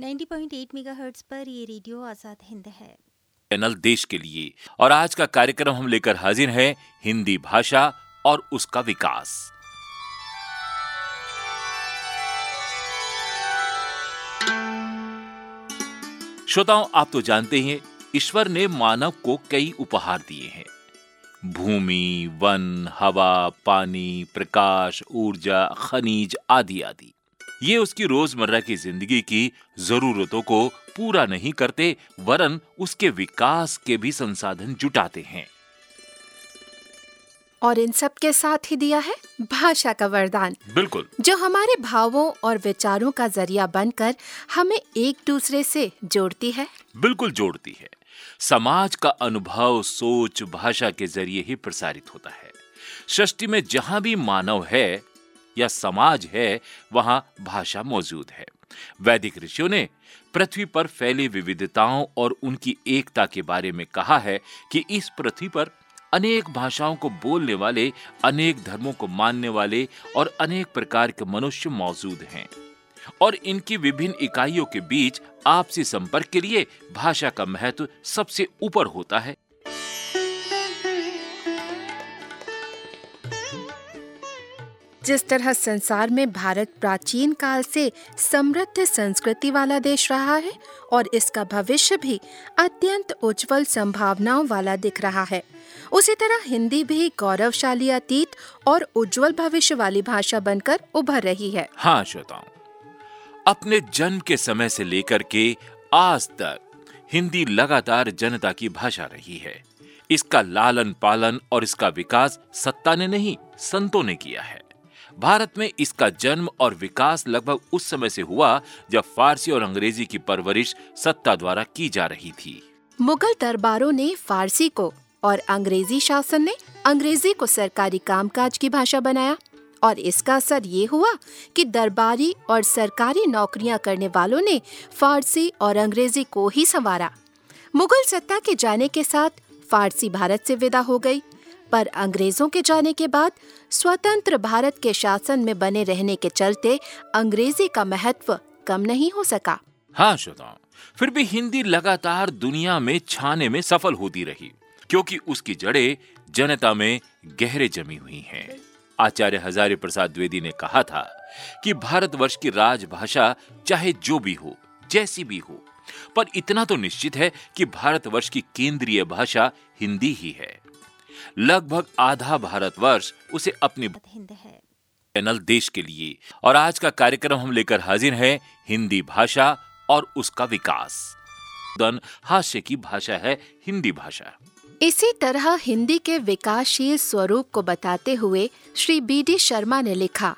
90.8 megahertz पर ये radio Azad Hind है। चैनल देश के लिए। और आज का कार्यक्रम हम लेकर हाजिर हैं हिंदी भाषा और उसका विकास। श्रोताओं, आप तो जानते हैं, ईश्वर ने मानव को कई उपहार दिए हैं। भूमि, वन, हवा, पानी, प्रकाश, ऊर्जा, खनिज आदि आदि। ये उसकी रोज़मर्रा की ज़िंदगी की जरूरतों को पूरा नहीं करते वरन उसके विकास के भी संसाधन जुटाते हैं। और इन सब के साथ ही दिया है भाषा का वरदान। बिल्कुल। जो हमारे भावों और विचारों का ज़रिया बनकर हमें एक दूसरे से जोड़ती है। बिल्कुल जोड़ती है। समाज का अनुभव सोच भाषा के ज़रिए ही प्रसारित होता है। सृष्टि में जहाँ भी मानव है या समाज है, वहाँ भाषा मौजूद है। वैदिक ऋषियों ने पृथ्वी पर फैली विविधताओं और उनकी एकता के बारे में कहा है कि इस पृथ्वी पर अनेक भाषाओं को बोलने वाले, अनेक धर्मों को मानने वाले और अनेक प्रकार के मनुष्य मौजूद हैं। और इनकी विभिन्न इकाइयों के बीच आपसी संपर्क के लिए भाषा का महत्व सबसे ऊपर होता है। जिस तरह संसार में भारत प्राचीन काल से समृद्ध संस्कृति वाला देश रहा है और इसका भविष्य भी अत्यंत उज्जवल संभावनाओं वाला दिख रहा है। उसी तरह हिंदी भी गौरवशाली अतीत और उज्जवल भविष्य वाली भाषा बनकर उभर रही है। हाँ श्रोताओं, अपने जन्म के समय से लेकर के आज तक हिंदी लगातार जनता की भाषा रही है। इसका लालन पालन और इसका विकास सत्ता ने नहीं, संतों ने किया है। भारत में इसका जन्म और विकास लगभग उस समय से हुआ जब फारसी और अंग्रेज़ी की परवरिश सत्ता द्वारा की जा रही थी। मुगल दरबारों ने फारसी को और अंग्रेज़ी शासन ने अंग्रेज़ी को सरकारी कामकाज की भाषा बनाया और इसका असर ये हुआ कि दरबारी और सरकारी नौकरियाँ करने वालों ने फारसी और अंग्रेज़ी को ही संवारा। मुगल सत्ता के जाने के साथ फारसी भारत से विदा हो गई। पर अंग्रेज़ों के जाने के बाद स्वतंत्र भारत के शासन में बने रहने के चलते अंग्रेज़ी का महत्व कम नहीं हो सका हाँ श्रोताओं, फिर भी हिंदी लगातार दुनिया में छाने में सफल होती रही, क्योंकि उसकी जड़ें जनता में गहरे जमी हुई हैं। आचार्य हजारे प्रसाद द्विवेदी ने कहा था कि भारतवर्ष की राजभाषा चाहे जो भी हो, जैसी भी हो, पर इतना तो निश्चित है कि भारतवर्ष की केंद्रीय भाषा हिंदी ही है लगभग आधा भारतवर्ष उसे अपनी चैनल देश के लिए। और आज का कार्यक्रम हम लेकर हाजिर हैं हिंदी भाषा और उसका विकास। हास्य की भाषा है हिंदी भाषा। इसी तरह हिंदी के विकासशील स्वरूप को बताते हुए श्री बी डी शर्मा ने लिखा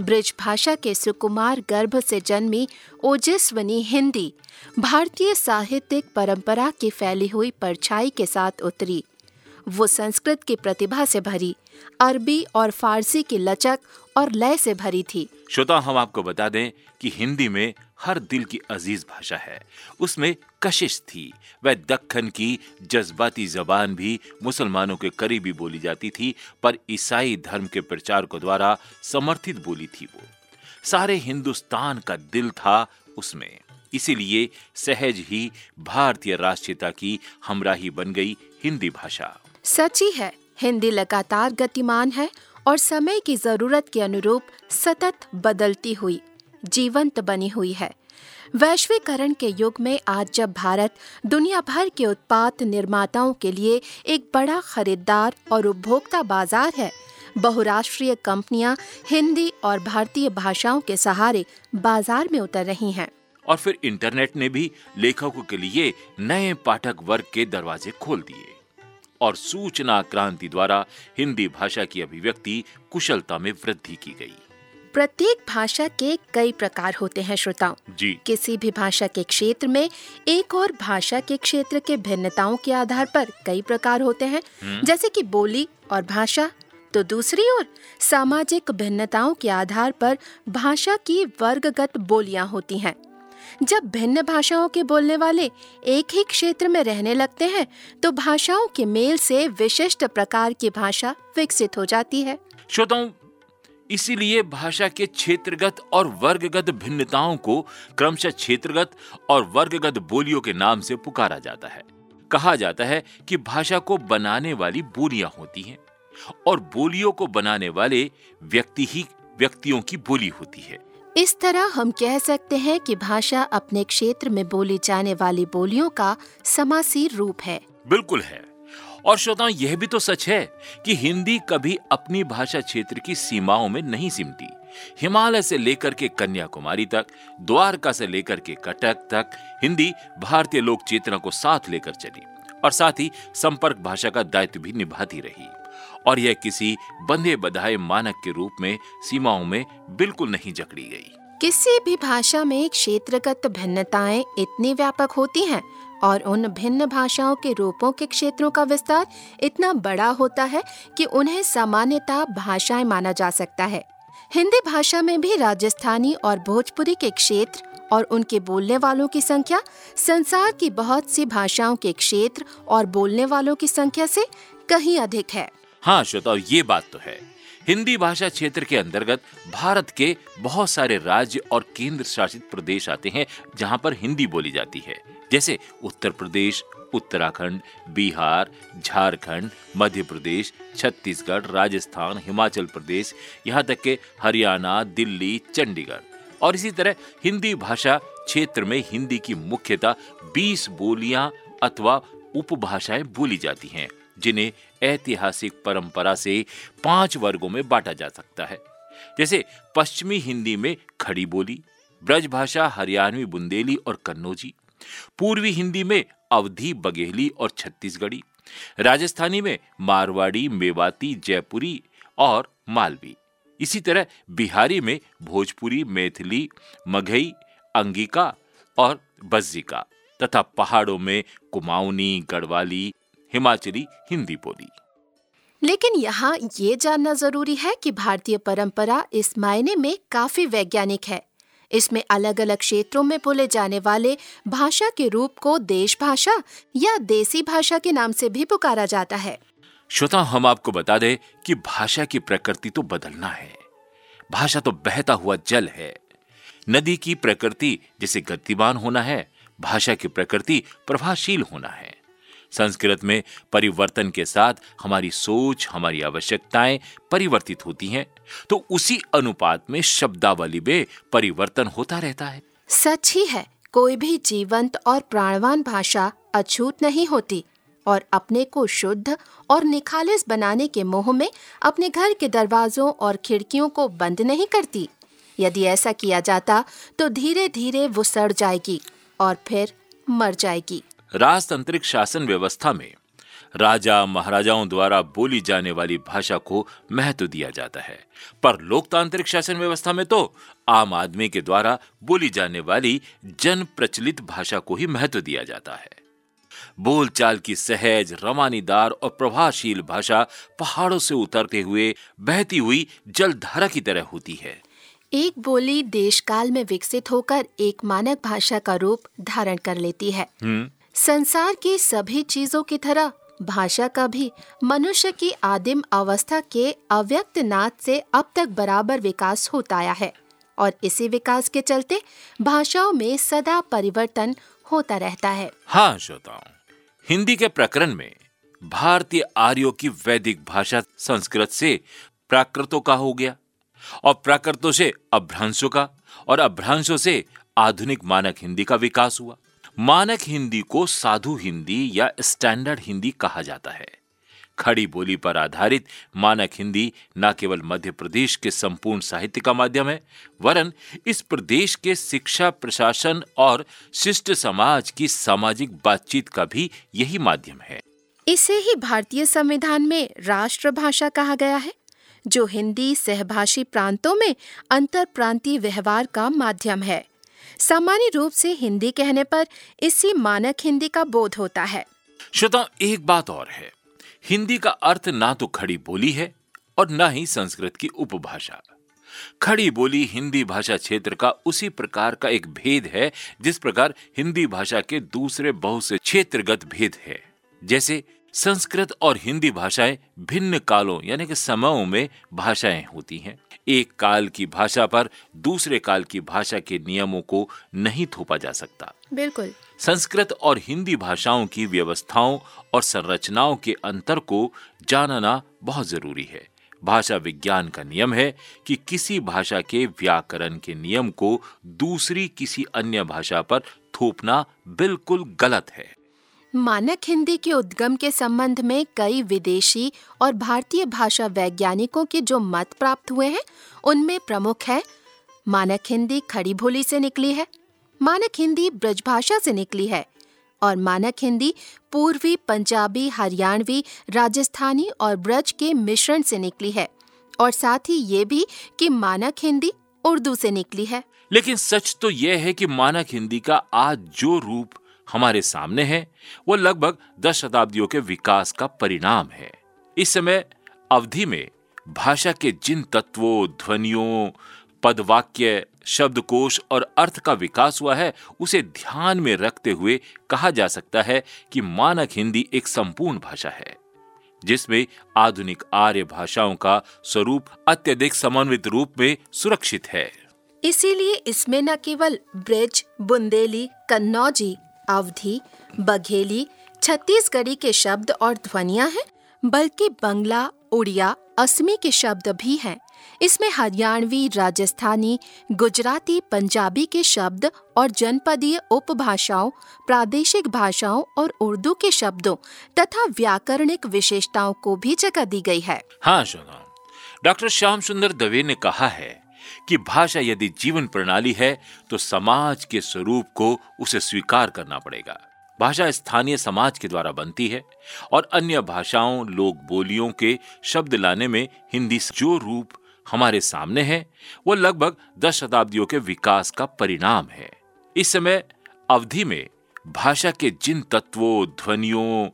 ब्रिज भाषा के सुकुमार गर्भ से जन्मी ओजस्वनी हिंदी भारतीय साहित्यिक परंपरा की फैली हुई परछाई के साथ उतरी। वो संस्कृत की प्रतिभा से भरी, अरबी और फारसी की लचक और लय से भरी थी। श्रोता, हम आपको बता दें कि हिंदी में हर दिल की अज़ीज़ भाषा है। उसमें कशिश थी। वह दक्खन की जज्बाती जबान भी मुसलमानों के करीबी बोली जाती थी, पर ईसाई धर्म के प्रचार को द्वारा समर्थित बोली थी वो। सारे हिंदुस्तान का दिल था उसमें। इसीलिए सहज ही भारतीय राष्ट्रीयता की हमराही बन गई हिंदी भाषा। सची है। हिंदी लगातार गतिमान है और समय की ज़रूरत के अनुरूप सतत बदलती हुई, जीवंत बनी हुई है। वैश्वीकरण के युग में आज जब भारत दुनिया भर के उत्पाद निर्माताओं के लिए एक बड़ा खरीदार और उपभोक्ता बाज़ार है, बहुराष्ट्रीय कंपनियाँ हिंदी और भारतीय भाषाओं के सहारे बाज़ार में उतर रही हैं। और फिर इंटरनेट ने भी लेखकों के लिए नए पाठक वर्ग के दरवाजे खोल दिए। और सूचना क्रांति द्वारा हिंदी भाषा की अभिव्यक्ति कुशलता में वृद्धि की गई। प्रत्येक भाषा के कई प्रकार होते हैं श्रोताओं। जी। किसी भी भाषा के क्षेत्र में एक और भाषा के क्षेत्र के भिन्नताओं के आधार पर कई प्रकार होते हैं। जैसे कि बोली और भाषा तो दूसरी ओर सामाजिक भिन्नताओं के आधार पर भाषा की वर्गगत बोलियाँ होती हैं। जब भिन्न भाषाओं के बोलने वाले एक ही क्षेत्र में रहने लगते हैं तो भाषाओं के मेल से विशिष्ट प्रकार की भाषा विकसित हो जाती है। श्रोताओं, इसीलिए भाषा के क्षेत्रगत और वर्गगत भिन्नताओं को क्रमशः क्षेत्रगत और वर्गगत बोलियों के नाम से पुकारा जाता है। कहा जाता है कि भाषा को बनाने वाली बोलियाँ होती हैं, और बोलियों को बनाने वाले व्यक्ति ही व्यक्तियों की बोली होती है। इस तरह हम कह सकते हैं कि भाषा अपने क्षेत्र में बोली जाने वाली बोलियों का समासीर रूप है। बिल्कुल है। और श्रोताओं, यह भी तो सच है कि हिंदी कभी अपनी भाषा क्षेत्र की सीमाओं में नहीं सिमटी हिमालय से लेकर के कन्याकुमारी तक, द्वारका से लेकर के कटक तक हिंदी भारतीय लोक चेतना को साथ लेकर चली। और साथ ही संपर्क भाषा का दायित्व भी निभाती रही। और यह किसी बंधे बधाए मानक के रूप में सीमाओं में बिल्कुल नहीं जकड़ी गई। किसी भी भाषा में क्षेत्रगत भिन्नताएँ इतनी व्यापक होती हैं और उन भिन्न भाषाओं के रूपों के क्षेत्रों का विस्तार इतना बड़ा होता है कि उन्हें सामान्यतः भाषाएँ माना जा सकता है। हिंदी भाषा में भी राजस्थानी और भोजपुरी के क्षेत्र और उनके बोलने वालों की संख्या, संसार की बहुत सी भाषाओं के क्षेत्र और बोलने वालों की संख्या से कहीं अधिक है। हाँ श्रोताओ, ये बात तो है। हिंदी भाषा क्षेत्र के अंतर्गत भारत के बहुत सारे राज्य और केंद्र शासित प्रदेश आते हैं, जहाँ पर हिंदी बोली जाती है। जैसे उत्तर प्रदेश, उत्तराखंड, बिहार, झारखंड, मध्य प्रदेश, छत्तीसगढ़, राजस्थान, हिमाचल प्रदेश, यहाँ तक के हरियाणा, दिल्ली, चंडीगढ़। और इसी तरह हिंदी भाषा क्षेत्र में हिंदी की मुख्यतः 20 बोलियाँ अथवा उपभाषाएँ बोली जाती हैं। जिन्हें ऐतिहासिक परंपरा से पाँच वर्गों में बांटा जा सकता है। जैसे पश्चिमी हिंदी में खड़ी बोली ब्रज भाषा हरियाणवी बुंदेली और कन्नौजी, पूर्वी हिंदी में अवधि बघेली और छत्तीसगढ़ी, राजस्थानी में मारवाड़ी, मेवाती, जयपुरी और मालवी। इसी तरह बिहारी में भोजपुरी, मैथिली मघई अंगिका और बज्जिका तथा पहाड़ों में कुमाऊनी, गढ़वाली हिमाचली हिंदी बोली। लेकिन यहाँ ये जानना ज़रूरी है कि भारतीय परंपरा इस मायने में काफ़ी वैज्ञानिक है। इसमें अलग अलग क्षेत्रों में बोले जाने वाले भाषा के रूप को देश भाषा या देसी भाषा के नाम से भी पुकारा जाता है। श्रोता हम आपको बता दें कि भाषा की प्रकृति तो बदलना है। भाषा तो बहता हुआ जल है। नदी की प्रकृति जिसे गतिमान होना है भाषा की प्रकृति प्रभावशील होना है। संस्कृत में परिवर्तन के साथ हमारी सोच, हमारी आवश्यकताएँ परिवर्तित होती हैं। तो उसी अनुपात में शब्दावली में परिवर्तन होता रहता है। सच ही है, कोई भी जीवंत और प्राणवान भाषा अछूत नहीं होती और अपने को शुद्ध और निखालिस बनाने के मोह में अपने घर के दरवाजों और खिड़कियों को बंद नहीं करती। यदि ऐसा किया जाता तो धीरे धीरे वो सड़ जाएगी और फिर मर जाएगी। राजतांत्रिक शासन व्यवस्था में राजा महाराजाओं द्वारा बोली जाने वाली भाषा को महत्व दिया जाता है। पर लोकतांत्रिक शासन व्यवस्था में तो आम आदमी के द्वारा बोली जाने वाली जन प्रचलित भाषा को ही महत्व दिया जाता है। बोलचाल की सहज रवानीदार और प्रभावशील भाषा पहाड़ों से उतरते हुए बहती हुई जलधारा की तरह होती है। एक बोली देश काल में विकसित होकर एक मानक भाषा का रूप धारण कर लेती है। हम्म। संसार की सभी चीज़ों की तरह, भाषा का भी, मनुष्य की आदिम अवस्था के अव्यक्त नाद से अब तक बराबर विकास होता आया है। और इसी विकास के चलते, भाषाओं में सदा परिवर्तन होता रहता है। हाँ श्रोताओं, हिंदी के प्रकरण में भारतीय आर्यों की वैदिक भाषा संस्कृत से प्राकृतों का हो गया और प्राकृतों से अभ्रंशों का और अभ्रंशों से आधुनिक मानक हिंदी का विकास हुआ। मानक हिंदी को साधु हिंदी या स्टैंडर्ड हिंदी कहा जाता है। खड़ी बोली पर आधारित मानक हिंदी न केवल मध्य प्रदेश के संपूर्ण साहित्य का माध्यम है, वरन इस प्रदेश के शिक्षा प्रशासन और शिष्ट समाज की सामाजिक बातचीत का भी यही माध्यम है। इसे ही भारतीय संविधान में राष्ट्रभाषा कहा गया है, जो हिंदी सहभाषी प्रांतों में अंतर प्रांतीय व्यवहार का माध्यम है। सामान्य रूप से हिंदी कहने पर इसी मानक हिंदी का बोध होता है। श्रोता एक बात और है। हिंदी का अर्थ ना तो खड़ी बोली है और ना ही संस्कृत की उपभाषा। खड़ी बोली हिंदी भाषा क्षेत्र का उसी प्रकार का एक भेद है, जिस प्रकार हिंदी भाषा के दूसरे बहुत से क्षेत्रगत भेद है। जैसे संस्कृत और हिंदी भाषाएँ भिन्न कालों, यानी कि समयों में भाषाएँ होती हैं। एक काल की भाषा पर दूसरे काल की भाषा के नियमों को नहीं थोपा जा सकता। बिल्कुल। संस्कृत और हिंदी भाषाओं की व्यवस्थाओं और संरचनाओं के अंतर को जानना बहुत ज़रूरी है। भाषा विज्ञान का नियम है कि किसी भाषा के व्याकरण के नियम को दूसरी किसी अन्य भाषा पर थोपना बिल्कुल गलत है। मानक हिंदी के उद्गम के संबंध में कई विदेशी और भारतीय भाषा वैज्ञानिकों के जो मत प्राप्त हुए हैं, उनमें प्रमुख है। मानक हिंदी खड़ी भोली से निकली है, मानक हिंदी ब्रजभाषा से निकली है और मानक हिंदी पूर्वी पंजाबी, हरियाणवी, राजस्थानी और ब्रज के मिश्रण से निकली है और साथ ही ये भी कि मानक हिंदी उर्दू से निकली है। लेकिन सच तो यह है कि मानक हिंदी का आज जो रूप हमारे सामने है, वो लगभग दस शताब्दियों के विकास का परिणाम है। इस समय अवधि में भाषा के जिन तत्वों, ध्वनियों, पदवाक्य, शब्दकोश और अर्थ का विकास हुआ है, उसे ध्यान में रखते हुए कहा जा सकता है कि मानक हिंदी एक संपूर्ण भाषा है, जिसमें आधुनिक आर्य भाषाओं का स्वरूप अत्यधिक समन्वित रूप में सुरक्षित है। इसीलिए इसमें न केवल ब्रज, बुंदेली, कन्नौजी अवधि, बघेली, छत्तीसगढ़ी के शब्द और ध्वनियाँ हैं, बल्कि बंगला, उड़िया, असमी के शब्द भी हैं। इसमें हरियाणवी, राजस्थानी, गुजराती, पंजाबी के शब्द और जनपदीय उपभाषाओं, प्रादेशिक भाषाओं और उर्दू के शब्दों तथा व्याकरणिक विशेषताओं को भी जगह दी गई है। हाँ डॉक्टर श्याम सुंदर दवे ने कहा है कि भाषा यदि जीवन प्रणाली है तो समाज के स्वरूप को उसे स्वीकार करना पड़ेगा। भाषा स्थानीय समाज के द्वारा बनती है और अन्य भाषाओं, लोक बोलियों के शब्द लाने में हिंदी जो रूप हमारे सामने है, वो लगभग दस शताब्दियों के विकास का परिणाम है। इस समय अवधि में भाषा के जिन तत्वों, ध्वनियों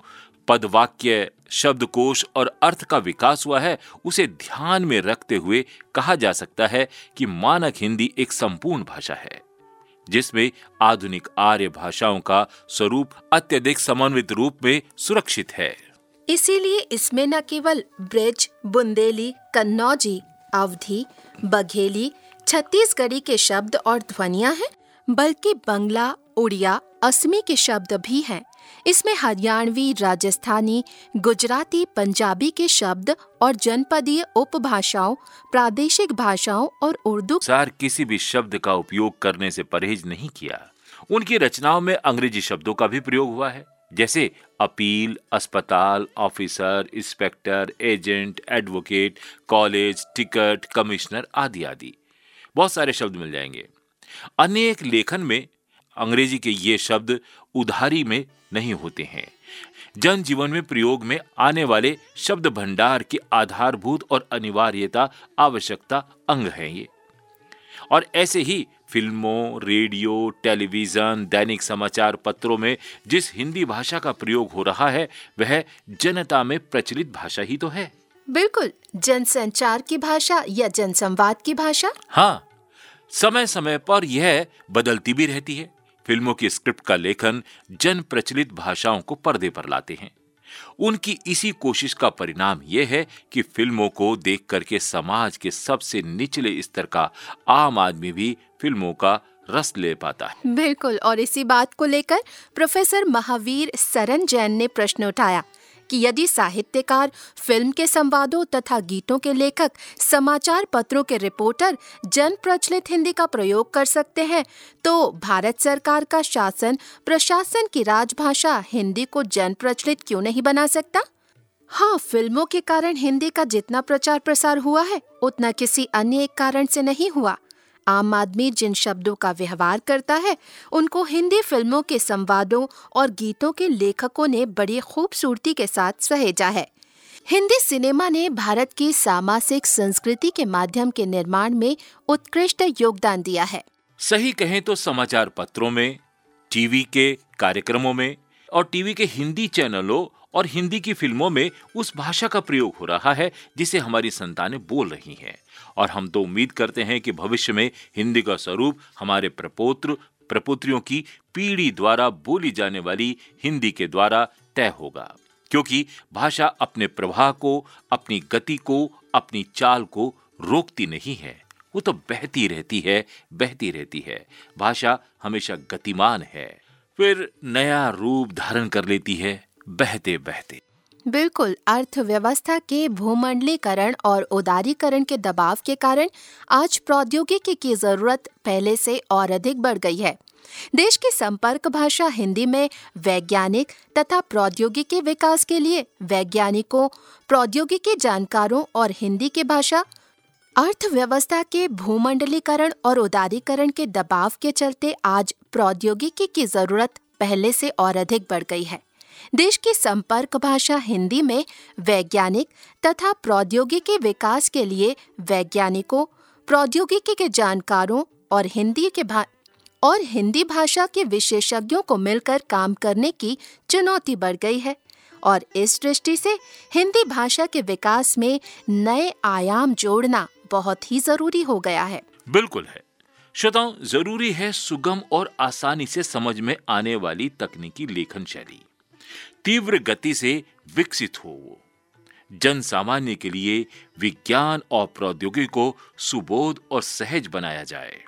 पदवाक्य, शब्दकोश और अर्थ का विकास हुआ है, उसे ध्यान में रखते हुए कहा जा सकता है कि मानक हिंदी एक संपूर्ण भाषा है, जिसमें आधुनिक आर्य भाषाओं का स्वरूप अत्यधिक समन्वित रूप में सुरक्षित है। इसीलिए इसमें न केवल ब्रज, बुंदेली, कन्नौजी, अवधि, बघेली, छत्तीसगढ़ी के शब्द और ध्वनिया हैं, बल्कि बंगला, उड़िया असमी के शब्द भी हैं। इसमें हरियाणवी, राजस्थानी, गुजराती, पंजाबी के शब्द और जनपदीय उपभाषाओं, प्रादेशिक भाषाओं और उर्दू सार, किसी भी शब्द का उपयोग करने से परहेज नहीं किया। उनकी रचनाओं में अंग्रेज़ी शब्दों का भी प्रयोग हुआ है। जैसे, अपील, अस्पताल, officer, inspector, agent, advocate, college, ticket, commissioner आदि आदि। बहुत सारे शब्द मिल जाएँगे। अनेक लेखन में अंग्रेज़ी के ये शब्द उधारी में नहीं होते हैं। जन जीवन में प्रयोग में आने वाले शब्द भंडार की आधारभूत और अनिवार्यता आवश्यकता अंग है ये। और ऐसे ही फ़िल्मों रेडियो टेलीविज़न दैनिक समाचार पत्रों में जिस हिंदी भाषा का प्रयोग हो रहा है वह जनता में प्रचलित भाषा ही तो है। बिल्कुल जनसंचार की भाषा या जनसंवाद की भाषा? हाँ समय समय पर यह बदलती भी रहती है। फ़िल्मों की स्क्रिप्ट का लेखन जन प्रचलित भाषाओं को पर्दे पर लाते हैं। उनकी इसी कोशिश का परिणाम यह है कि फ़िल्मों को देख करके समाज के सबसे निचले स्तर का आम आदमी भी फ़िल्मों का रस ले पाता है। बिल्कुल, और इसी बात को लेकर प्रोफेसर महावीर सरन जैन ने प्रश्न उठाया कि यदि साहित्यकार, फ़िल्म के संवादों तथा गीतों के लेखक, समाचार पत्रों के रिपोर्टर जन प्रचलित हिंदी का प्रयोग कर सकते हैं तो भारत सरकार का शासन, प्रशासन की राजभाषा हिंदी को जन प्रचलित क्यों नहीं बना सकता? हाँ फ़िल्मों के कारण हिंदी का जितना प्रचार प्रसार हुआ है, उतना किसी अन्य एक कारण से नहीं हुआ। आम आदमी जिन शब्दों का व्यवहार करता है, उनको हिंदी फ़िल्मों के संवादों और गीतों के लेखकों ने बड़ी खूबसूरती के साथ सहेजा है। हिंदी सिनेमा ने भारत की सामाजिक संस्कृति के माध्यम के निर्माण में उत्कृष्ट योगदान दिया है। सही कहें तो समाचार पत्रों में, टीवी के कार्यक्रमों में और टीवी के हिंदी चैनलों और हिंदी की फ़िल्मों में उस भाषा का प्रयोग हो रहा है, जिसे हमारी संतानें बोल रही हैं। और हम तो उम्मीद करते हैं कि भविष्य में हिंदी का स्वरूप हमारे प्रपोत्र, प्रपुत्रियों की पीढ़ी द्वारा बोली जाने वाली हिंदी के द्वारा तय होगा। क्योंकि भाषा अपने प्रवाह को, अपनी गति को, अपनी चाल को रोकती नहीं है। वो तो बहती रहती है, बहती रहती है। भाषा हमेशा गतिमान है। फिर नया रूप धारण कर लेती है बहते बहते बिल्कुल, अर्थव्यवस्था के भूमंडलीकरण और उदारीकरण के दबाव के कारण आज प्रौद्योगिकी की ज़रूरत पहले से और अधिक बढ़ गई है। देश की संपर्क भाषा हिंदी में वैज्ञानिक तथा प्रौद्योगिकी विकास के लिए वैज्ञानिकों, प्रौद्योगिकी जानकारों और हिंदी की भाषा अर्थव्यवस्था के भूमंडलीकरण और उदारीकरण के दबाव के चलते आज प्रौद्योगिकी की ज़रूरत पहले से और अधिक बढ़ गई है। देश की संपर्क भाषा हिंदी में वैज्ञानिक तथा प्रौद्योगिकी विकास के लिए वैज्ञानिकों, प्रौद्योगिकी के जानकारों और हिंदी के भा, और हिंदी भाषा के विशेषज्ञों को मिलकर काम करने की चुनौती बढ़ गई है और इस दृष्टि से हिंदी भाषा के विकास में नए आयाम जोड़ना बहुत ही ज़रूरी हो गया है। बिल्कुल है। श्रोताओं, ज़रूरी है सुगम और आसानी से समझ में आने वाली तकनीकी लेखन शैली। तीव्र गति से विकसित हो। वो जन सामान्य के लिए विज्ञान और प्रौद्योगिकी को सुबोध और सहज बनाया जाए।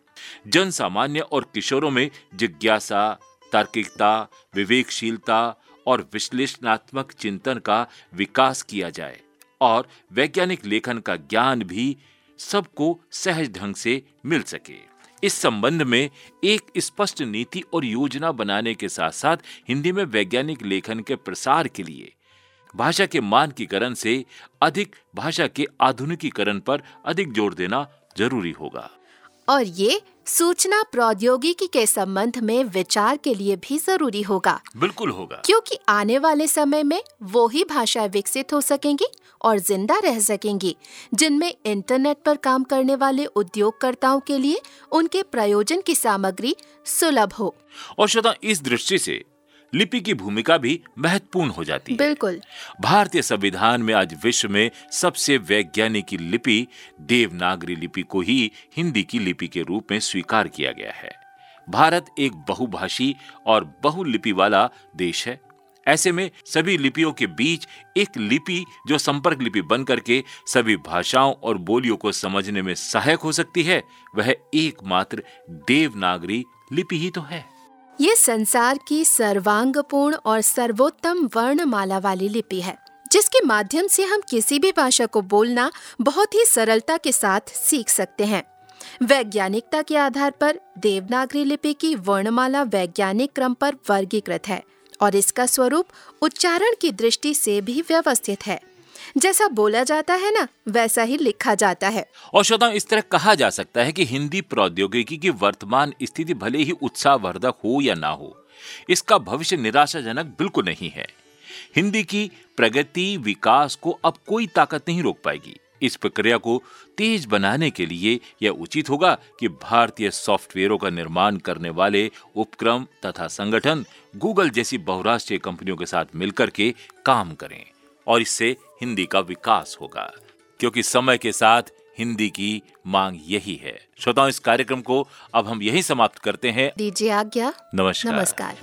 जन सामान्य और किशोरों में जिज्ञासा, तार्किकता, विवेकशीलता और विश्लेषणात्मक चिंतन का विकास किया जाए और वैज्ञानिक लेखन का ज्ञान भी सबको सहज ढंग से मिल सके। इस संबंध में एक स्पष्ट नीति और योजना बनाने के साथ साथ हिंदी में वैज्ञानिक लेखन के प्रसार के लिए भाषा के मानकीकरण से अधिक भाषा के आधुनिकीकरण पर अधिक ज़ोर देना ज़रूरी होगा। और ये सूचना प्रौद्योगिकी के संबंध में विचार के लिए भी ज़रूरी होगा। बिल्कुल होगा। क्योंकि आने वाले समय में वो ही भाषाएँ विकसित हो सकेंगी। और ज़िंदा रह सकेंगी जिनमें इंटरनेट पर काम करने वाले उद्योगकर्ताओं के लिए उनके प्रयोजन की सामग्री सुलभ हो। और श्रोता इस दृष्टि से लिपि की भूमिका भी महत्वपूर्ण हो जाती है। बिल्कुल। भारतीय संविधान में आज विश्व में सबसे वैज्ञानिक लिपि देवनागरी लिपि को ही हिंदी की लिपि के रूप में स्वीकार किया गया है। भारत एक बहुभाषी और बहुलिपि वाला देश है। ऐसे में सभी लिपियों के बीच एक लिपि, जो संपर्क लिपि बन करके सभी भाषाओं और बोलियों को समझने में सहायक हो सकती है, वह एकमात्र देवनागरी लिपि ही तो है। ये संसार की सर्वांगपूर्ण और सर्वोत्तम वर्णमाला वाली लिपि है, जिसके माध्यम से हम किसी भी भाषा को बोलना बहुत ही सरलता के साथ सीख सकते हैं। वैज्ञानिकता के आधार पर देवनागरी लिपि की वर्णमाला वैज्ञानिक क्रम पर वर्गीकृत है। और इसका स्वरूप उच्चारण की दृष्टि से भी व्यवस्थित है। जैसा बोला जाता है ना, वैसा ही लिखा जाता है। और श्रोताओं, इस तरह कहा जा सकता है कि हिंदी प्रौद्योगिकी की वर्तमान स्थिति भले ही उत्साहवर्धक हो या ना हो, इसका भविष्य निराशाजनक बिल्कुल नहीं है। हिंदी की प्रगति, विकास को अब कोई ताकत नहीं रोक पाएगी। इस प्रक्रिया को तेज बनाने के लिए यह उचित होगा कि भारतीय सॉफ्टवेयरों का निर्माण करने वाले उपक्रम तथा संगठन गूगल जैसी बहुराष्ट्रीय कंपनियों के साथ मिलकर के काम करें। और इससे हिंदी का विकास होगा क्योंकि समय के साथ हिंदी की मांग यही है। श्रोताओं इस कार्यक्रम को अब हम यही समाप्त करते हैं। दीजिए आज्ञा। नमस्कार। नमस्कार।